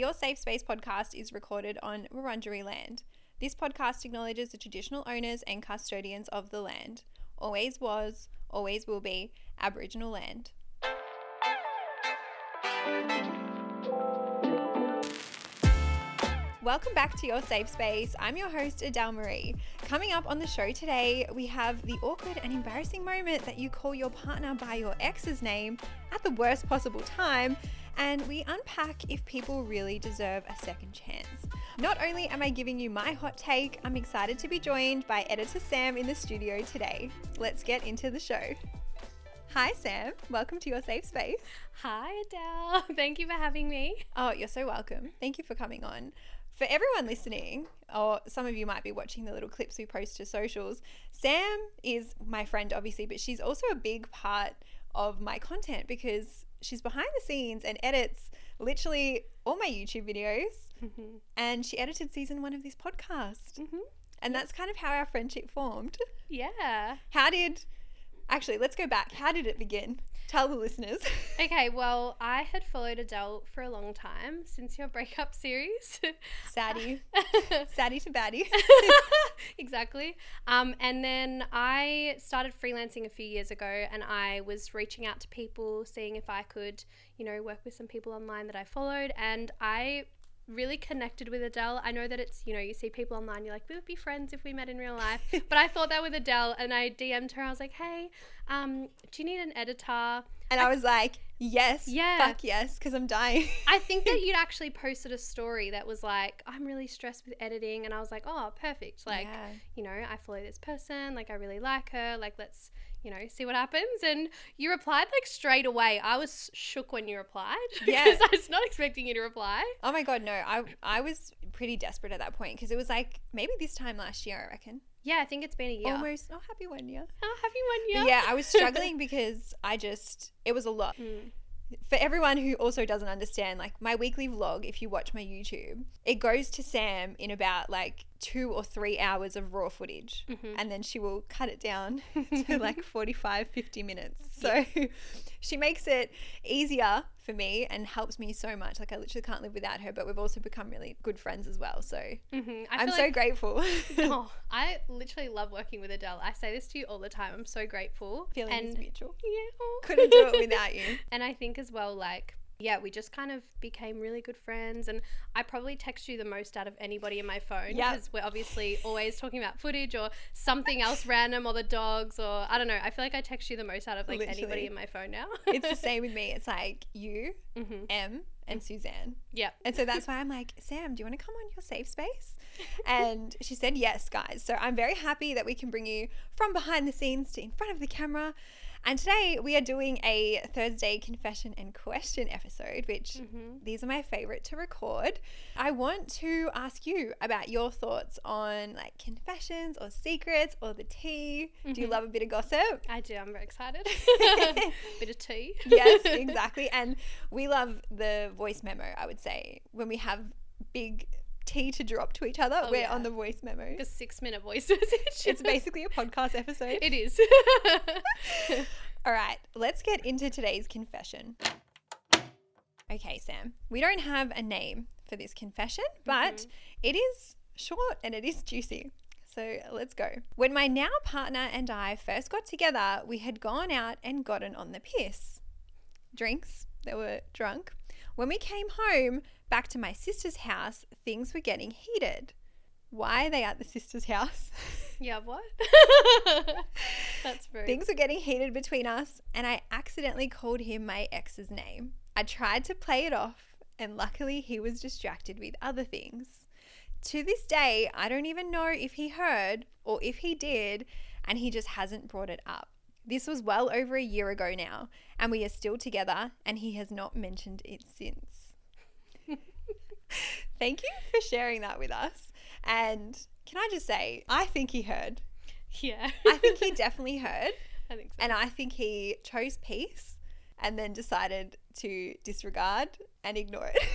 Your Safe Space podcast is recorded on Wurundjeri land. This podcast acknowledges the traditional owners and custodians of the land. Always was, always will be Aboriginal land. Welcome back to Your Safe Space. I'm your host, Adele Marie. Coming up on the show today, we have the awkward and embarrassing moment that you call your partner by your ex's name at the worst possible time, and we unpack if people really deserve a second chance. Not only am I giving you my hot take, I'm excited to be joined by editor Sam in the studio today. Let's get into the show. Hi, Sam. Welcome to your safe space. Hi, Adele. Thank you for having me. Oh, you're so welcome. Thank you for coming on. For everyone listening, or some of you might be watching the little clips we post to socials, Sam is my friend, obviously, but she's also a big part of my content because she's behind the scenes and edits literally all my YouTube videos. Mm-hmm. And she edited season one of this podcast. Mm-hmm. And that's kind of how our friendship formed. Yeah. How did, actually, let's go back. How did it begin? Tell the listeners. Okay, well, I had followed Adele for a long time since your breakup series. Saddy. Saddy to baddie. exactly. Um, and then I started freelancing a few years ago and I was reaching out to people, seeing if I could, you know, work with some people online that I followed. And I really connected with Adele. I know that it's, you know, you see people online, you're like, we would be friends if we met in real life. but I thought that with Adele and I DM'd her. I was like, hey, um, do you need an editor? And I was like, yes, Yeah. fuck yes, because I'm dying. I think that you'd actually posted a story that was like, I'm really stressed with editing. And I was like, oh, perfect. Like, Yeah. you know, I follow this person. Like, I really like her. Like, let's, you know, see what happens. And you replied like straight away. I was shook when you replied Yeah. because I was not expecting you to reply. Oh my god, no! I I was pretty desperate at that point because it was like maybe this time last year, I reckon. Yeah, I think it's been a year. Almost. Oh, happy one year. Oh, happy one But year. yeah, I was struggling because I just it was a lot. Mm. For everyone who also doesn't understand, like my weekly vlog, if you watch my YouTube, it goes to Sam in about like two or three hours of raw footage. Mhm. And then she will cut it down to like 45, 50 minutes. So she makes it easier for me and helps me so much. Like I literally can't live without her, but we've also become really good friends as well. So Mhm. I I'm feel so like- grateful. Oh, I literally love working with Adele. I say this to you all the time. I'm so grateful. Feeling and is mutual. yeah. Couldn't do it without you. And I think as well, like, yeah, we just kind of became really good friends. And I probably text you the most out of anybody in my phone Yep. because we're obviously always talking about footage or something else random or the dogs or I don't know. I feel like I text you the most out of like Literally. anybody in my phone now. It's the same with me. It's like you, hmm Em, and Suzanne. Yep. And so that's why I'm like, Sam, do you want to come on your safe space? And she said, yes, guys. So I'm very happy that we can bring you from behind the scenes to in front of the camera. And today we are doing a Thursday confession and question episode, which Mhm. these are my favorite to record. I want to ask you about your thoughts on like confessions or secrets or the tea. Do you Mhm. love a bit of gossip? I do. I'm very excited. Bit of tea. yes, exactly. And we love the voice memo, I would say. When we have big tea to drop to each other, Oh, we're yeah. on the voice memo. A six minute voice message. It's basically a podcast episode. It is. All right, let's get into today's confession. Okay, Sam, we don't have a name for this confession, but Mhm. it is short and it is juicy. So let's go. When my now partner and I first got together, we had gone out and gotten on the piss. Drinks, they were drunk. When we came home back to my sister's house, things were getting heated. Why are they at the sister's house? yeah, what? That's rude. Things were getting heated between us, and I accidentally called him my ex's name. I tried to play it off, and luckily he was distracted with other things. To this day, I don't even know if he heard or if he did, and he just hasn't brought it up. This was well over a year ago now, and we are still together, and he has not mentioned it since. Thank you for sharing that with us. And can I just say, I think he heard. yeah. I think he definitely heard. I think so. And I think he chose peace and then decided to disregard and ignore it.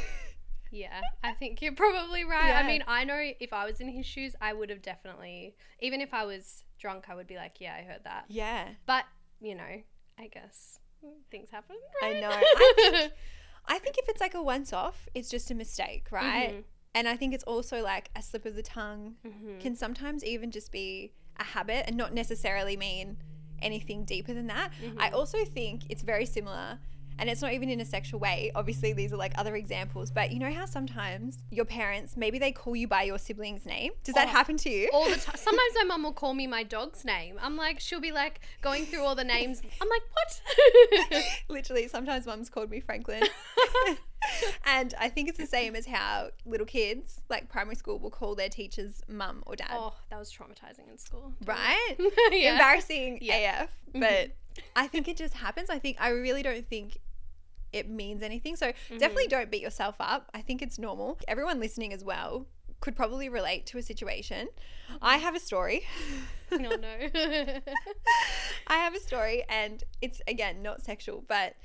Yeah, I think you're probably right. Yeah. I mean, I know if I was in his shoes, I would have definitely, even if I was drunk, I would be like, yeah, I heard that. yeah. But, you know, I guess things happen. I know. I think- I think if it's like a once off, it's just a mistake, right? Mhm. And I think it's also like a slip of the tongue Mhm. can sometimes even just be a habit and not necessarily mean anything deeper than that. I Mm-hmm. also think it's very similar. And it's not even in a sexual way. Obviously, these are like other examples, but you know how sometimes your parents, maybe they call you by your sibling's name? Does that Oh, happen to you? all the time. Sometimes my mum will call me my dog's name. I'm like, she'll be like going through all the names. I'm like, what? Literally, sometimes mum's called me Franklin. and I think it's the same as how little kids, like primary school, will call their teachers mum or dad. oh, that was traumatizing in school. Right? yeah. Embarrassing Yeah. AF. But mm-hmm. I think it just happens. I think I really don't think it means anything. So Mm-hmm. definitely don't beat yourself up. I think it's normal. Everyone listening as well could probably relate to a situation. I have a story. oh no. I have a story, and it's again not sexual, but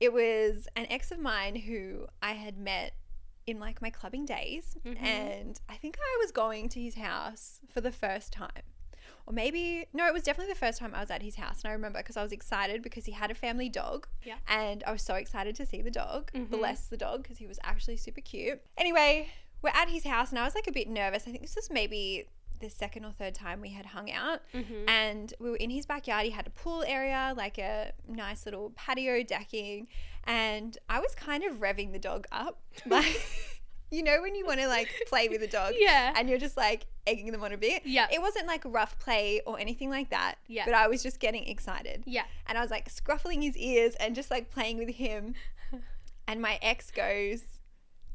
it was an ex of mine who I had met in like my clubbing days, Mhm. and I think I was going to his house for the first time. Or maybe, no, it was definitely the first time I was at his house. And I remember because I was excited because he had a family dog. Yeah. And I was so excited to see the dog, Mhm. bless the dog, because he was actually super cute. Anyway, we're at his house and I was like a bit nervous. I think this was maybe the second or third time we had hung out Mhm. and we were in his backyard. He had a pool area, like a nice little patio decking, and I was kind of revving the dog up, like you know when you want to like play with a dog, Yeah. and you're just like egging them on a bit. Yeah. it wasn't like rough play or anything like that. Yeah. but I was just getting excited, Yeah. and I was like scruffling his ears and just like playing with him, and my ex goes.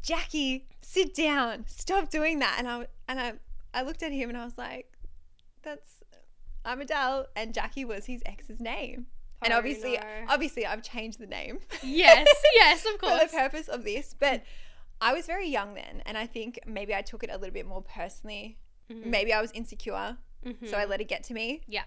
Jackie, sit down. Stop doing that. And I and I I looked at him and I was like, that's I'm Adele and Jackie was his ex's name. And Oh, obviously no. obviously I've changed the name Yes. Yes. Of course. for the purpose of this, but I was very young then and I think maybe I took it a little bit more personally. Mhm. Maybe I was insecure, Mhm. so I let it get to me. Yeah.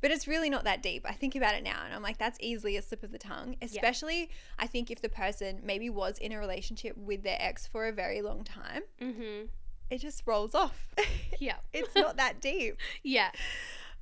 But it's really not that deep. I think about it now and I'm like, that's easily a slip of the tongue. Especially, I think if the person maybe was in a relationship with their ex for a very long time, Mhm. it just rolls off. Yeah. it's not that deep. Yeah.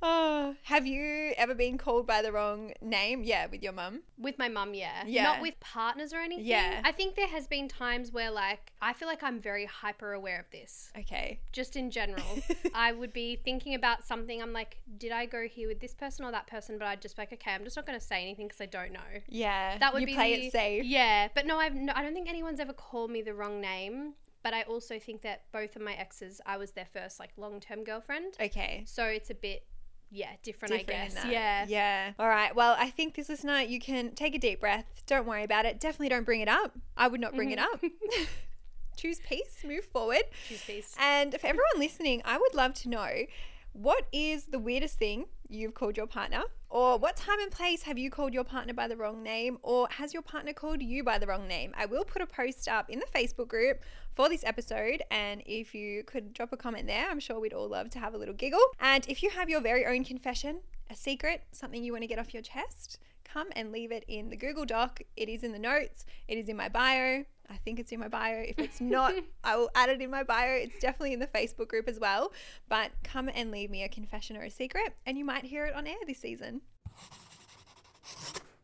Oh, have you ever been called by the wrong name? Yeah, with your mum. With my mum, yeah. Yeah. Not with partners or anything. Yeah. I think there has been times where like I feel like I'm very hyper aware of this. Okay. Just in general. I would be thinking about something. I'm like, did I go here with this person or that person? But I'd just be like, okay, I'm just not going to say anything because I don't know. Yeah. That would you be play the- it safe. Yeah, but no, I've no, I don't think anyone's ever called me the wrong name. But I also think that both of my exes, I was their first like long term girlfriend. Okay. So it's a bit, yeah, different, Different I guess. Yeah. Yeah. All right. Well, I think this listener, you can take a deep breath. Don't worry about it. Definitely don't bring it up. I would not bring it up. Mm-hmm. Choose peace, move forward. Choose peace. And for everyone listening, I would love to know what is the weirdest thing you've called your partner? Or what time and place have you called your partner by the wrong name? Or has your partner called you by the wrong name? I will put a post up in the Facebook group for this episode. And if you could drop a comment there, I'm sure we'd all love to have a little giggle. And if you have your very own confession, a secret, something you want to get off your chest, come and leave it in the Google Doc. It is in the notes, it is in my bio. I think it's in my bio. If it's not, I will add it in my bio. It's definitely in the Facebook group as well. But come and leave me a confession or a secret, and you might hear it on air this season.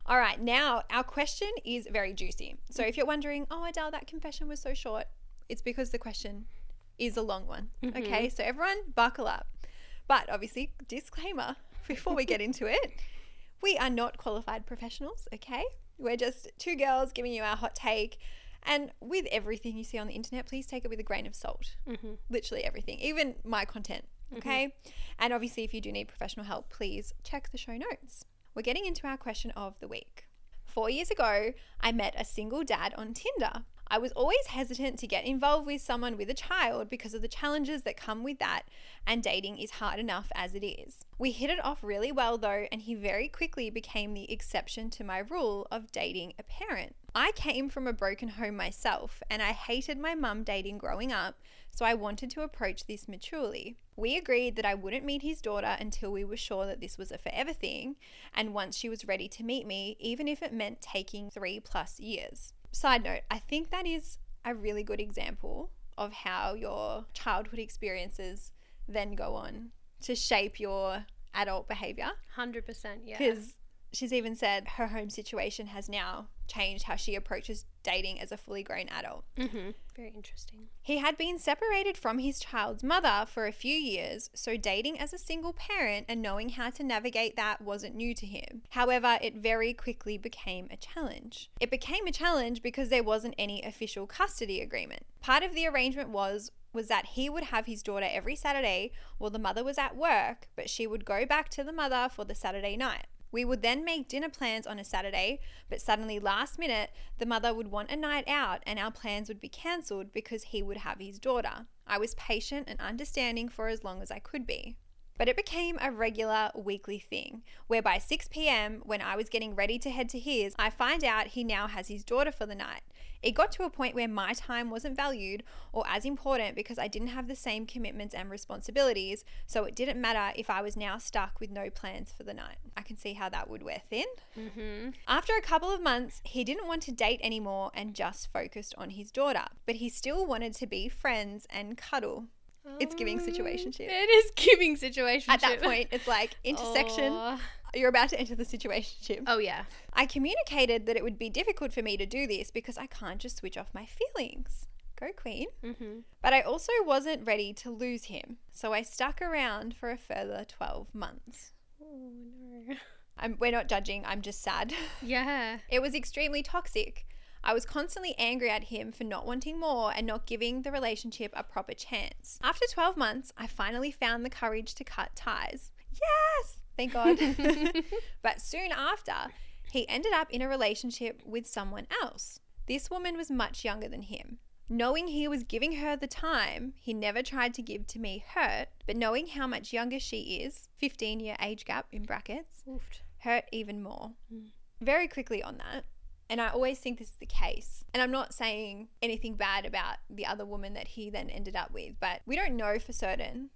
All right, now our question is very juicy. So if you're wondering, oh, Adele, that confession was so short, it's because the question is a long one. Mm-hmm. Okay, so everyone buckle up. But obviously, disclaimer before we get into it, we are not qualified professionals, okay? We're just two girls giving you our hot take. And with everything you see on the internet, please take it with a grain of salt. Mhm. Literally everything, even my content, okay? And obviously, if you do need professional help, please check the show notes. We're getting into our question of the week. Four years ago, I met a single dad on Tinder. I was always hesitant to get involved with someone with a child because of the challenges that come with that, and dating is hard enough as it is. We hit it off really well though, and he very quickly became the exception to my rule of dating a parent. I came from a broken home myself, and I hated my mum dating growing up, so I wanted to approach this maturely. We agreed that I wouldn't meet his daughter until we were sure that this was a forever thing, and once she was ready to meet me, even if it meant taking three plus years. Side note, I think that is a really good example of how your childhood experiences then go on to shape your adult behavior. 100%. Yeah. Because she's even said her home situation has now changed how she approaches dating as a fully grown adult. Mm-hmm. Very interesting. He had been separated from his child's mother for a few years, so dating as a single parent and knowing how to navigate that wasn't new to him. However, it very quickly became a challenge. It became a challenge because there wasn't any official custody agreement. Part of the arrangement was was that he would have his daughter every Saturday while the mother was at work, but she would go back to the mother for the Saturday night. We would then make dinner plans on a Saturday, but suddenly, last minute, the mother would want a night out and our plans would be cancelled because he would have his daughter. I was patient and understanding for as long as I could be. But it became a regular weekly thing, where by 6 pm, when I was getting ready to head to his, I find out he now has his daughter for the night. It got to a point where my time wasn't valued or as important because I didn't have the same commitments and responsibilities, so it didn't matter if I was now stuck with no plans for the night. I can see how that would wear thin. Mm-hmm. After a couple of months, he didn't want to date anymore and just focused on his daughter, but he still wanted to be friends and cuddle. It's giving situationship. It is giving situation. At that point, it's like intersection. Oh. You're about to enter the situationship. oh yeah. I communicated that it would be difficult for me to do this because I can't just switch off my feelings. Go, Queen. Mm-hmm. But I also wasn't ready to lose him, so I stuck around for a further 12 months. Oh no. I'm, we're not judging, I'm just sad. Yeah. It was extremely toxic. I was constantly angry at him for not wanting more and not giving the relationship a proper chance. After 12 months, I finally found the courage to cut ties. Yes! Thank God. but soon after, he ended up in a relationship with someone else. This woman was much younger than him. Knowing he was giving her the time he never tried to give to me hurt, but knowing how much younger she is, 15 year age gap in brackets, Oofed. hurt even more. Mm. Very quickly on that, and I always think this is the case. And I'm not saying anything bad about the other woman that he then ended up with, but we don't know for certain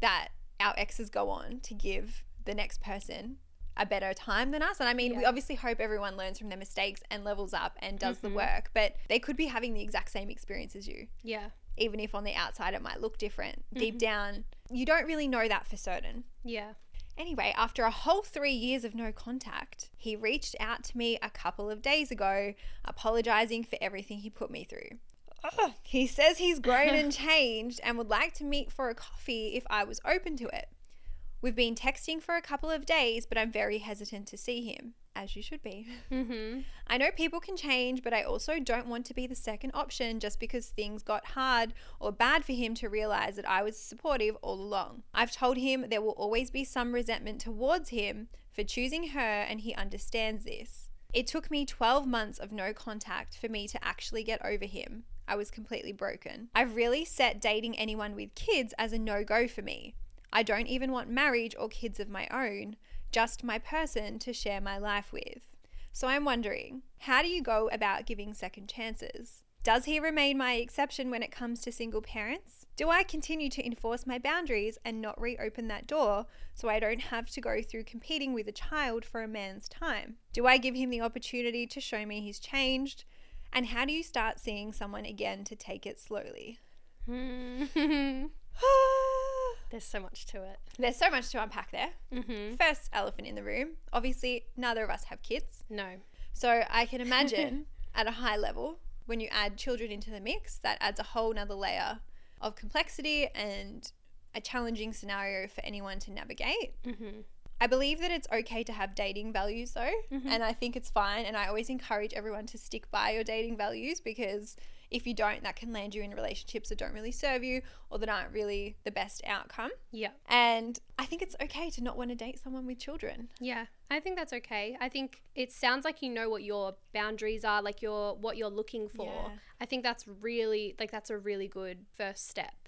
that our exes go on to give the next person a better time than us. And I mean, we obviously hope everyone learns from their mistakes and levels up and does Mhm. the work, but they could be having the exact same experience as you, Yeah. even if on the outside it might look different. Deep Mhm. down, you don't really know that for certain. Yeah. Anyway, after a whole three years of no contact, he reached out to me a couple of days ago, apologizing for everything he put me through. Ugh. He says he's grown and changed and would like to meet for a coffee if I was open to it. We've been texting for a couple of days, but I'm very hesitant to see him, as you should be. Mm-hmm. I know people can change, but I also don't want to be the second option just because things got hard or bad for him to realize that I was supportive all along. I've told him there will always be some resentment towards him for choosing her, and he understands this. It took me 12 months of no contact for me to actually get over him. I was completely broken. I've really set dating anyone with kids as a no go for me. I don't even want marriage or kids of my own, just my person to share my life with. So I'm wondering, how do you go about giving second chances? Does he remain my exception when it comes to single parents? Do I continue to enforce my boundaries and not reopen that door so I don't have to go through competing with a child for a man's time? Do I give him the opportunity to show me he's changed? And how do you start seeing someone again to take it slowly? There's so much to it. There's so much to unpack there. Mm-hmm. First elephant in the room. Obviously, neither of us have kids. No. So I can imagine at a high level, when you add children into the mix, that adds a whole nother layer of complexity and a challenging scenario for anyone to navigate. Mm-hmm. I believe that it's okay to have dating values though, Mhm. and I think it's fine. And I always encourage everyone to stick by your dating values because if you don't, that can land you in relationships that don't really serve you or that aren't really the best outcome. Yeah. And I think it's okay to not want to date someone with children. Yeah, I think that's okay. I think it sounds like you know what your boundaries are, like your what you're looking for. Yeah. I think that's really like that's a really good first step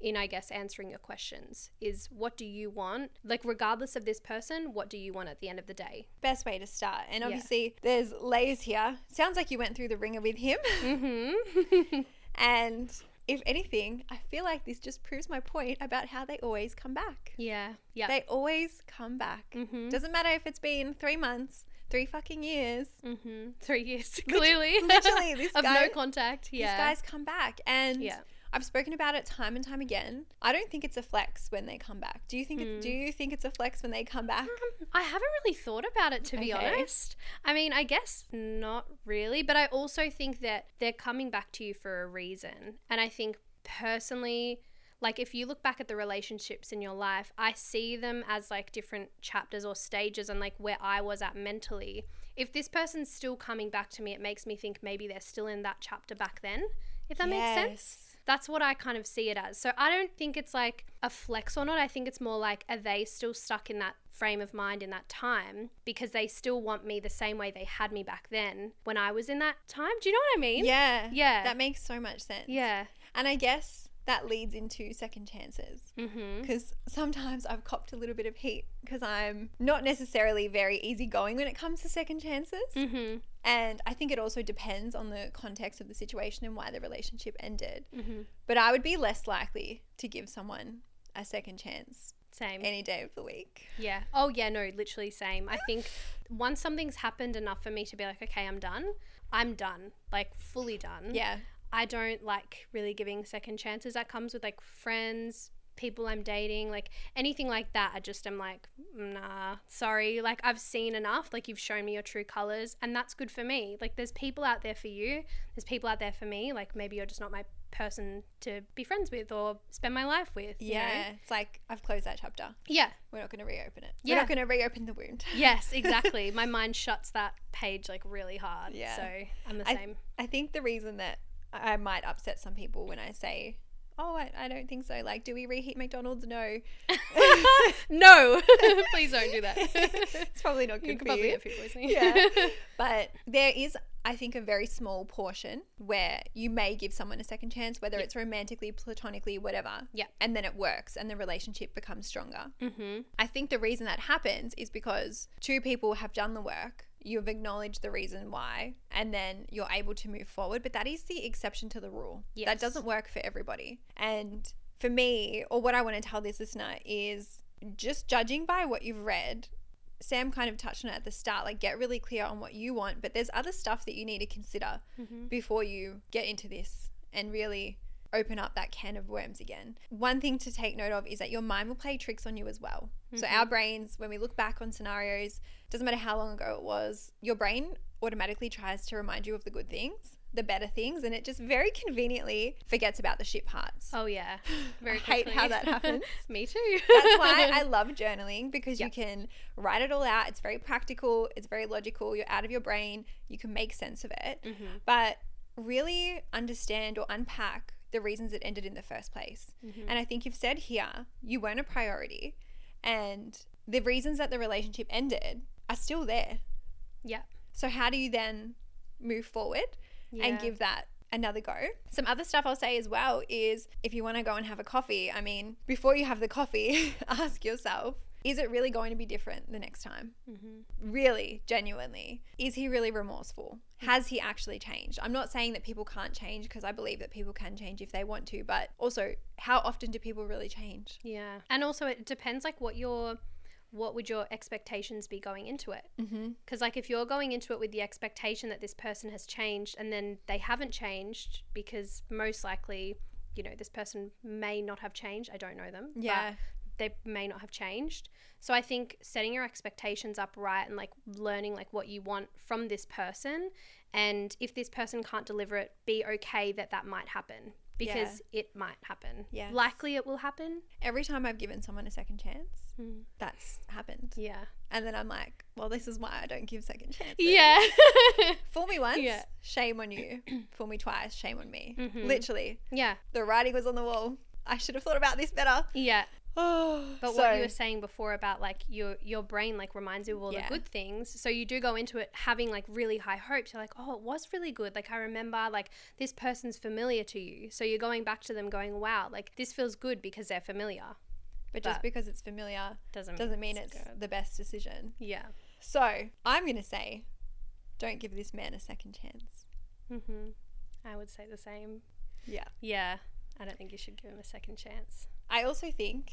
in I guess answering your questions is what do you want? Like regardless of this person, what do you want at the end of the day? Best way to start. And Yeah. obviously, there's layers here. Sounds like you went through the ringer with him. Mhm. And if anything, I feel like this just proves my point about how they always come back. yeah. Yeah. They always come back. mhm. Doesn't matter if it's been three months, three fucking years. Mhm. 3 years clearly. literally, this of guy- no contact. Yeah. These guys come back. And Yeah. I've spoken about it time and time again. I don't think it's a flex when they come back. Do you think? It, do you think it's a flex when they come back? Um, I haven't really thought about it to be Okay. honest. I mean, I guess not really, but I also think that they're coming back to you for a reason. And I think personally, like if you look back at the relationships in your life, I see them as like different chapters or stages and like where I was at mentally. If this person's still coming back to me, it makes me think maybe they're still in that chapter back then. If that makes sense Yes. That's what I kind of see it as. So I don't think it's like a flex or not. I think it's more like are they still stuck in that frame of mind in that time because they still want me the same way they had me back then when I was in that time. Do you know what I mean? Yeah. Yeah. That makes so much sense. Yeah. And I guess that leads into second chances. Because sometimes I've copped a little bit of heat because I'm not necessarily very easygoing when it comes to second chances. Mhm. And I think it also depends on the context of the situation and why the relationship ended. Mhm. But I would be less likely to give someone a second chance Same. any day of the week. Yeah. Oh, yeah, no, literally same. I think once something's happened enough for me to be like, okay, I'm done, I'm done, like fully done. Yeah. I don't like really giving second chances. That comes with like friends, people I'm dating, like anything like that. I just am like, nah, sorry. Like I've seen enough. Like you've shown me your true colors, and that's good for me. Like there's people out there for you. There's people out there for me. Like maybe you're just not my person to be friends with or spend my life with. you know? Yeah. It's like I've closed that chapter. Yeah. We're not going to reopen it. Yeah. We're not going to reopen the wound. Yes, exactly. my mind shuts that page like really hard. Yeah. So I'm the I- same. I think the reason that I might upset some people when I say, oh, I, I don't think so. Like, do we reheat McDonald's? No. no, please don't do that. it's probably not good could for probably you. get food poisoning. Yeah. But there is, I think, a very small portion where you may give someone a second chance, whether it's romantically, platonically, whatever. Yeah. And then it works and the relationship becomes stronger. mm-hmm. I think the reason that happens is because two people have done the work, you've acknowledged the reason why, and then you're able to move forward. But that is the exception to the rule. Yes. That doesn't work for everybody. And for me, or what I want to tell this listener is just judging by what you've read. Sam kind of touched on it at the start, like get really clear on what you want, but there's other stuff that you need to consider Mm-hmm. before you get into this and really open up that can of worms again. One thing to take note of is that your mind will play tricks on you as well. So our brains, when we look back on scenarios, doesn't matter how long ago it was, your brain automatically tries to remind you of the good things, the better things, and it just very conveniently forgets about the shit parts. Oh yeah, very. I hate how that happens. Me too. That's why I love journaling because Yeah. you can write it all out. It's very practical, it's very logical. You're out of your brain, you can make sense of it. Mhm. But really understand or unpack the reasons it ended in the first place. Mhm. And I think you've said here you weren't a priority, and the reasons that the relationship ended are still there. Yeah. So, how do you then move forward and give that another go? Some other stuff I'll say as well is if you want to go and have a coffee, I mean, before you have the coffee, ask yourself, is it really going to be different the next time? Mhm. Really, genuinely. Is he really remorseful? Has he actually changed? I'm not saying that people can't change because I believe that people can change if they want to, but also, how often do people really change? Yeah, and also it depends like what your what would your expectations be going into it Mm-hmm. because like if you're going into it with the expectation that this person has changed and then they haven't changed because most likely you know this person may not have changed i don't know them but Yeah. They may not have changed so i think setting your expectations up right and like learning like what you want from this person and if this person can't deliver it be okay that that might happen because it might happen Yeah. likely it will happen Every time I've given someone a second chance, Mm. that's happened. yeah And then I'm like, well, this is why I don't give second chances. yeah Fool me once, Yeah. shame on you. Fool me twice, shame on me. Mhm. Literally, yeah the writing was on the wall. I should have thought about this better. yeah Oh, But so, what you were saying before about like your your brain like reminds you of all Yeah. the good things. So you do go into it having like really high hopes. You're like, oh, it was really good. Like I remember like this person's familiar to you. So you're going back to them going, wow, like this feels good because they're familiar. but just because it's familiar Doesn't doesn't mean it's good. the best decision. Yeah. So I'm gonna say, don't give this man a second chance. hmm I would say the same. Yeah. Yeah. I don't think you should give him a second chance. I also think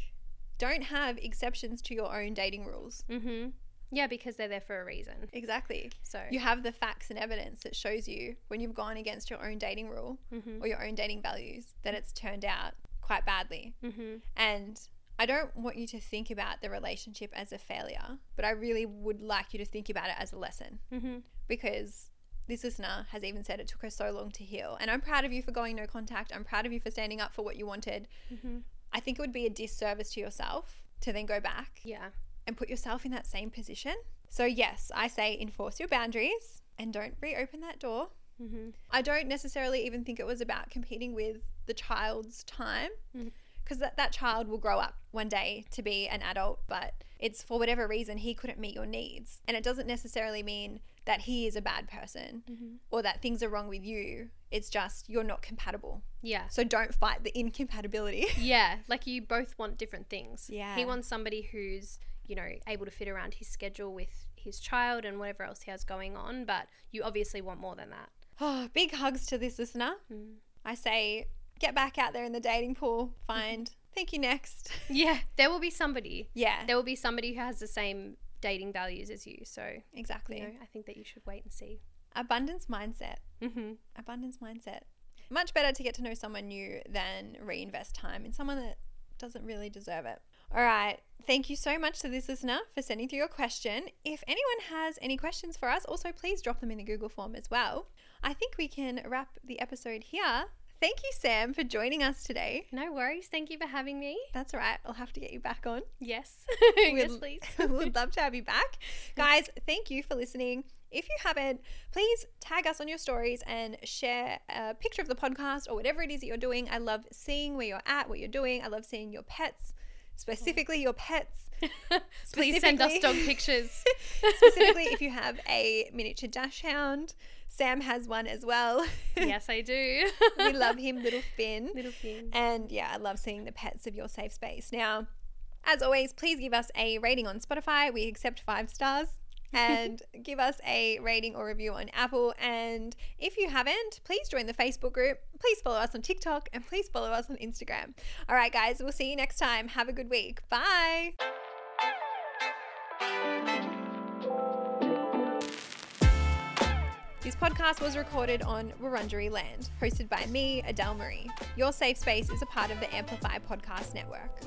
don't have exceptions to your own dating rules. Mm-hmm. Yeah, because they're there for a reason. Exactly. So You have the facts and evidence that shows you when you've gone against your own dating rule Mhm. or your own dating values that it's turned out quite badly. Mhm. And I don't want you to think about the relationship as a failure, but I really would like you to think about it as a lesson Mhm. because this listener has even said it took her so long to heal. And I'm proud of you for going no contact. I'm proud of you for standing up for what you wanted. Mhm. I think it would be a disservice to yourself to then go back Yeah. and put yourself in that same position. So, yes, I say enforce your boundaries and don't reopen that door. Mhm. I don't necessarily even think it was about competing with the child's time Mhm. Because that, that child will grow up one day to be an adult, but it's for whatever reason he couldn't meet your needs. And it doesn't necessarily mean that he is a bad person Mhm. or that things are wrong with you. It's just you're not compatible. Yeah. So don't fight the incompatibility. Yeah, like you both want different things. Yeah. He wants somebody who's, you know, able to fit around his schedule with his child and whatever else he has going on, but you obviously want more than that. oh, big hugs to this listener. Mm. I say get back out there in the dating pool, find thank you next. Yeah, there will be somebody. yeah, There will be somebody who has the same dating values as you. So, exactly. you know, I think that you should wait and see. Abundance mindset. Mm-hmm. abundance mindset. Much better to get to know someone new than reinvest time in someone that doesn't really deserve it. All right. Thank you so much to this listener for sending through your question. If anyone has any questions for us, also please drop them in the Google form as well. I think we can wrap the episode here. Thank you, Sam, for joining us today. No worries. Thank you for having me. That's all right. I'll have to get you back on. Yes. yes, please. We'd love to have you back. Guys, thank you for listening. If you haven't, please tag us on your stories and share a picture of the podcast or whatever it is that you're doing. I love seeing where you're at, what you're doing. I love seeing your pets, specifically your pets. please send us dog pictures. specifically, if you have a miniature dachshund, Sam has one as well. yes, I do. we love him, little Finn. Little Finn. And yeah, I love seeing the pets of your safe space. Now, as always, please give us a rating on Spotify. We accept five stars. And give us a rating or review on Apple. And if you haven't, please join the Facebook group. Please follow us on TikTok and please follow us on Instagram. All right, guys, we'll see you next time. Have a good week. Bye. This podcast was recorded on Wurundjeri land, hosted by me, Adele Marie. Your safe space is a part of the Amplify Podcast Network.